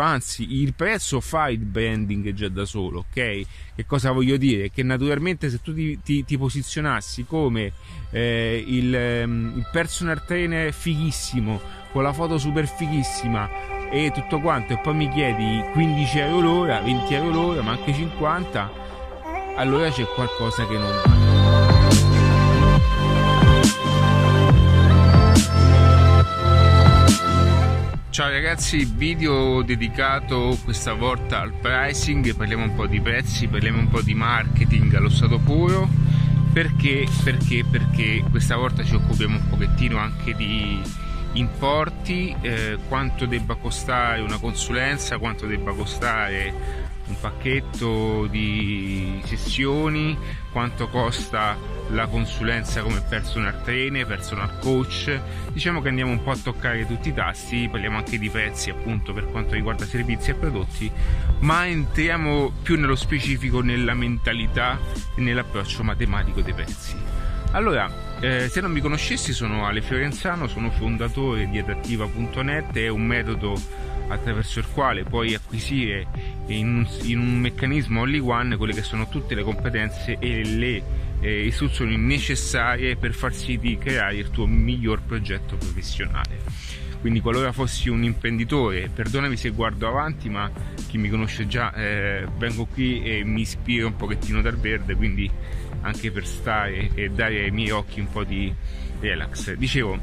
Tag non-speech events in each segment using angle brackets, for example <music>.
anzi il prezzo fa il branding già da solo, ok? Che cosa voglio dire? Che naturalmente se tu ti, ti, ti posizionassi come eh, il, ehm, il personal trainer fighissimo, con la foto super fighissima e tutto quanto e poi mi chiedi 15 euro l'ora, 20 euro l'ora, ma anche 50, allora c'è qualcosa che non va. Ciao ragazzi, video dedicato questa volta al pricing, parliamo un po' di prezzi, parliamo un po' di marketing allo stato puro, perché, perché, perché questa volta ci occupiamo un pochettino anche di importi, eh, quanto debba costare una consulenza, quanto debba costare un pacchetto di sessioni, quanto costa la consulenza come personal trainer, personal coach. Diciamo che andiamo un po' a toccare tutti i tasti, parliamo anche di prezzi appunto per quanto riguarda servizi e prodotti, ma entriamo più nello specifico nella mentalità e nell'approccio matematico dei prezzi. Allora, eh, se non mi conoscessi sono Ale Fiorenzano, sono fondatore di adattiva.net, è un metodo attraverso il quale puoi acquisire in un, in un meccanismo all one quelle che sono tutte le competenze e le eh, istruzioni necessarie per far sì di creare il tuo miglior progetto professionale. Quindi qualora fossi un imprenditore, perdonami se guardo avanti, ma chi mi conosce già, eh, vengo qui e mi ispiro un pochettino dal verde, quindi anche per stare e dare ai miei occhi un po' di relax. Dicevo,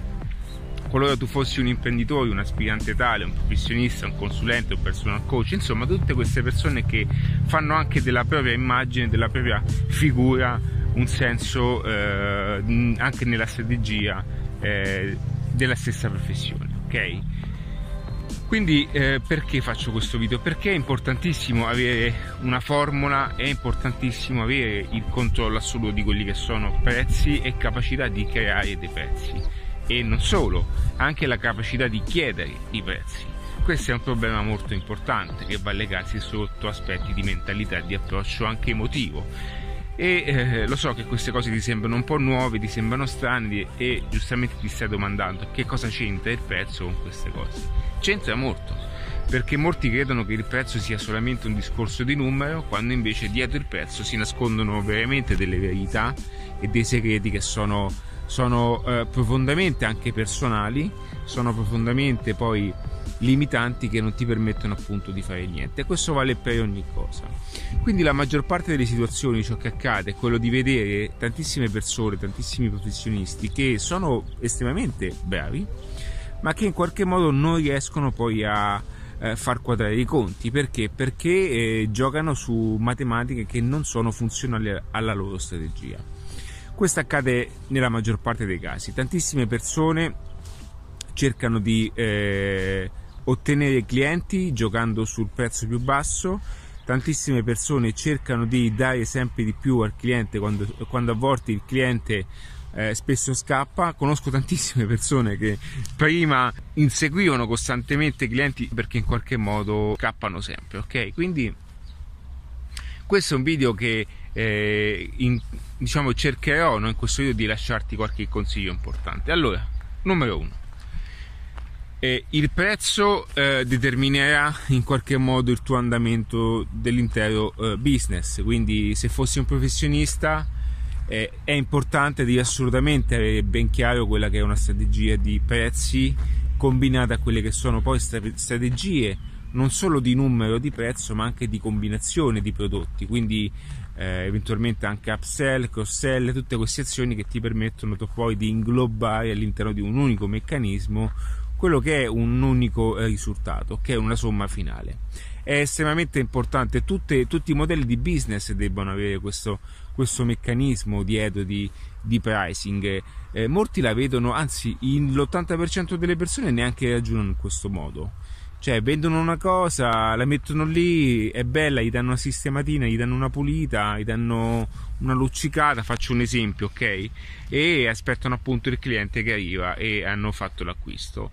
qualora tu fossi un imprenditore, un aspirante tale, un professionista, un consulente, un personal coach, insomma tutte queste persone che fanno anche della propria immagine, della propria figura un senso eh, anche nella strategia eh, della stessa professione, ok? Quindi eh, perché faccio questo video? Perché è importantissimo avere una formula, è importantissimo avere il controllo assoluto di quelli che sono prezzi e capacità di creare dei prezzi. E non solo, anche la capacità di chiedere i prezzi. Questo è un problema molto importante che va a legarsi sotto aspetti di mentalità e di approccio anche emotivo e eh, lo so che queste cose ti sembrano un po' nuove, ti sembrano strane e giustamente ti stai domandando che cosa c'entra il prezzo con queste cose. C'entra molto, perché molti credono che il prezzo sia solamente un discorso di numero, quando invece dietro il prezzo si nascondono veramente delle verità e dei segreti che sono, sono eh, profondamente anche personali, sono profondamente poi limitanti che non ti permettono appunto di fare niente questo vale per ogni cosa quindi la maggior parte delle situazioni ciò che accade è quello di vedere tantissime persone tantissimi professionisti che sono estremamente bravi ma che in qualche modo non riescono poi a eh, far quadrare i conti perché? Perché eh, giocano su matematiche che non sono funzionali alla loro strategia. Questo accade nella maggior parte dei casi. Tantissime persone cercano di eh, ottenere clienti giocando sul prezzo più basso. Tantissime persone cercano di dare sempre di più al cliente quando, quando a volte il cliente eh, spesso scappa. Conosco tantissime <laughs> persone che prima inseguivano costantemente i clienti perché in qualche modo scappano sempre, ok? Quindi questo è un video che eh, in, diciamo cercherò in questo video di lasciarti qualche consiglio importante. Allora, numero uno. Eh, il prezzo eh, determinerà in qualche modo il tuo andamento dell'intero eh, business, quindi se fossi un professionista eh, è importante di assolutamente avere ben chiaro quella che è una strategia di prezzi combinata a quelle che sono poi strategie non solo di numero di prezzo ma anche di combinazione di prodotti, quindi eh, eventualmente anche upsell, cross sell, tutte queste azioni che ti permettono poi di inglobare all'interno di un unico meccanismo quello che è un unico eh, risultato, che è una somma finale. È estremamente importante, Tutte, tutti i modelli di business debbano avere questo, questo meccanismo dietro di, di pricing. Eh, molti la vedono, anzi l'80% delle persone neanche ragionano in questo modo cioè, vendono una cosa, la mettono lì, è bella, gli danno una sistematina, gli danno una pulita, gli danno una luccicata, faccio un esempio, ok? E aspettano appunto il cliente che arriva e hanno fatto l'acquisto.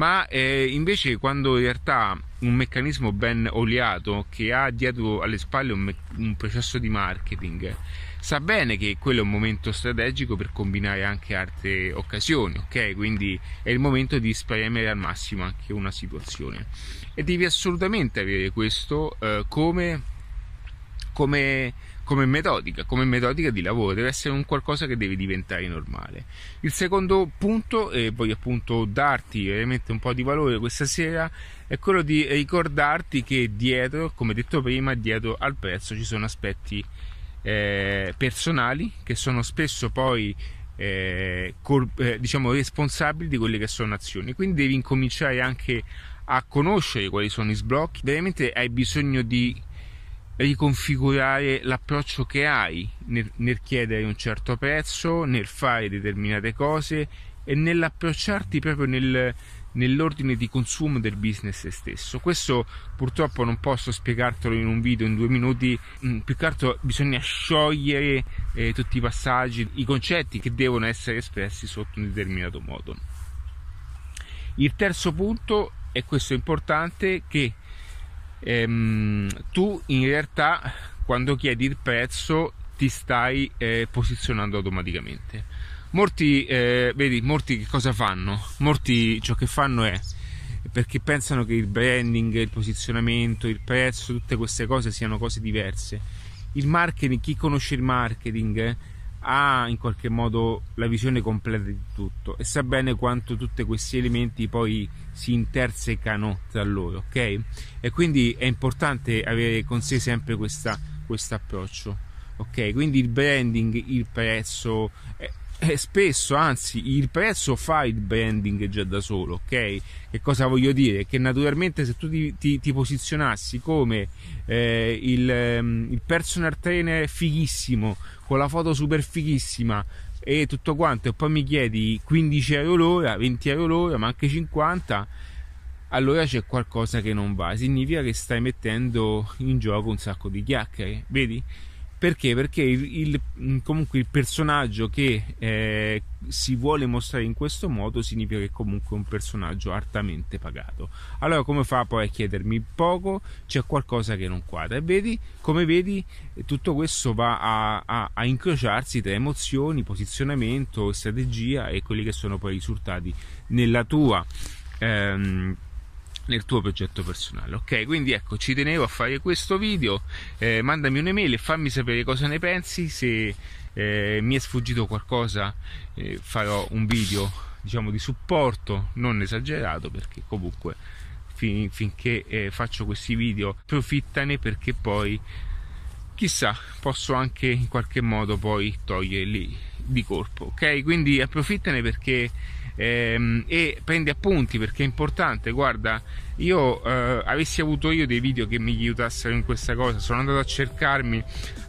Ma eh, invece quando in realtà un meccanismo ben oliato che ha dietro alle spalle un, me- un processo di marketing sa bene che quello è un momento strategico per combinare anche altre occasioni, ok? Quindi è il momento di spremere al massimo anche una situazione e devi assolutamente avere questo eh, come, come, come, metodica, come metodica di lavoro, deve essere un qualcosa che deve diventare normale. Il secondo punto, e voglio appunto darti veramente un po' di valore questa sera, è quello di ricordarti che dietro, come detto prima, dietro al prezzo ci sono aspetti eh, personali che sono spesso poi eh, col, eh, diciamo responsabili di quelle che sono azioni quindi devi incominciare anche a conoscere quali sono i sblocchi veramente hai bisogno di riconfigurare l'approccio che hai nel, nel chiedere un certo prezzo nel fare determinate cose e nell'approcciarti proprio nel nell'ordine di consumo del business stesso. Questo purtroppo non posso spiegartelo in un video in due minuti, mm, più che altro bisogna sciogliere eh, tutti i passaggi, i concetti che devono essere espressi sotto un determinato modo. Il terzo punto, e questo è importante, che ehm, tu in realtà quando chiedi il prezzo ti stai eh, posizionando automaticamente Molti, eh, vedi, molti che cosa fanno? Molti ciò che fanno è perché pensano che il branding, il posizionamento, il prezzo, tutte queste cose siano cose diverse. Il marketing, chi conosce il marketing ha in qualche modo la visione completa di tutto e sa bene quanto tutti questi elementi poi si intersecano tra loro, ok? E quindi è importante avere con sé sempre questo approccio, ok? Quindi il branding, il prezzo, eh, eh, spesso, anzi, il prezzo fa il branding già da solo, ok? Che cosa voglio dire? Che naturalmente se tu ti, ti, ti posizionassi come eh, il, um, il personal trainer fighissimo, con la foto super fighissima e tutto quanto, e poi mi chiedi 15 euro l'ora, 20 euro l'ora, ma anche 50, allora c'è qualcosa che non va. Significa che stai mettendo in gioco un sacco di chiacchiere, vedi? Perché? Perché il, il, mm, comunque il personaggio che eh, si vuole mostrare in questo modo significa che comunque è un personaggio altamente pagato. Allora come fa poi a chiedermi poco? C'è qualcosa che non quadra. E vedi, come vedi, tutto questo va a, a, a incrociarsi tra emozioni, posizionamento, strategia e quelli che sono poi i risultati nella tua... Ehm, nel tuo progetto personale ok? Quindi ecco ci tenevo a fare questo video eh, mandami un'email e fammi sapere cosa ne pensi se eh, mi è sfuggito qualcosa eh, farò un video diciamo di supporto non esagerato perché comunque fin, finché eh, faccio questi video profittane perché poi chissà posso anche in qualche modo poi toglierli di colpo ok? Quindi approfittane perché ehm, e prendi appunti perché è importante. Guarda io eh, avessi avuto io dei video che mi aiutassero in questa cosa. Sono andato a cercarmi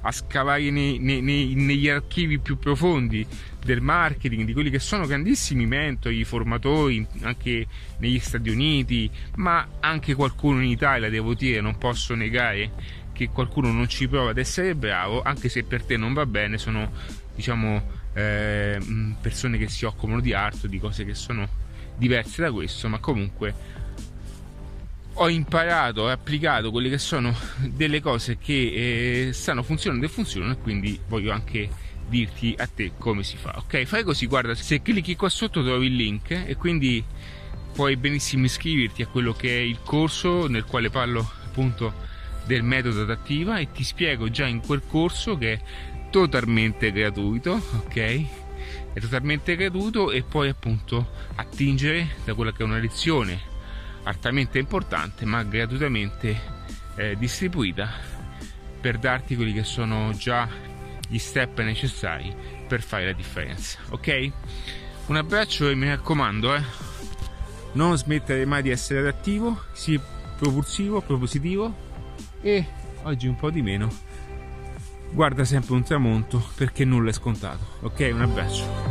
a scavare nei, nei, nei, negli archivi più profondi del marketing di quelli che sono grandissimi mentori formatori anche negli Stati Uniti ma anche qualcuno in Italia devo dire non posso negare che qualcuno non ci prova ad essere bravo anche se per te non va bene sono diciamo eh, persone che si occupano di arte, di cose che sono diverse da questo, ma comunque ho imparato e applicato quelle che sono delle cose che eh, stanno funzionando e funzionano e quindi voglio anche dirti a te come si fa. Ok, fai così, guarda, se clicchi qua sotto trovi il link e quindi puoi benissimo iscriverti a quello che è il corso nel quale parlo appunto del metodo adattiva e ti spiego già in quel corso che totalmente gratuito, ok? È totalmente gratuito e poi appunto attingere da quella che è una lezione altamente importante ma gratuitamente eh, distribuita per darti quelli che sono già gli step necessari per fare la differenza, ok? Un abbraccio e mi raccomando, eh, non smettere mai di essere adattivo, sii propulsivo, propositivo e oggi un po' di meno guarda sempre un tramonto perché nulla è scontato. Ok, un abbraccio.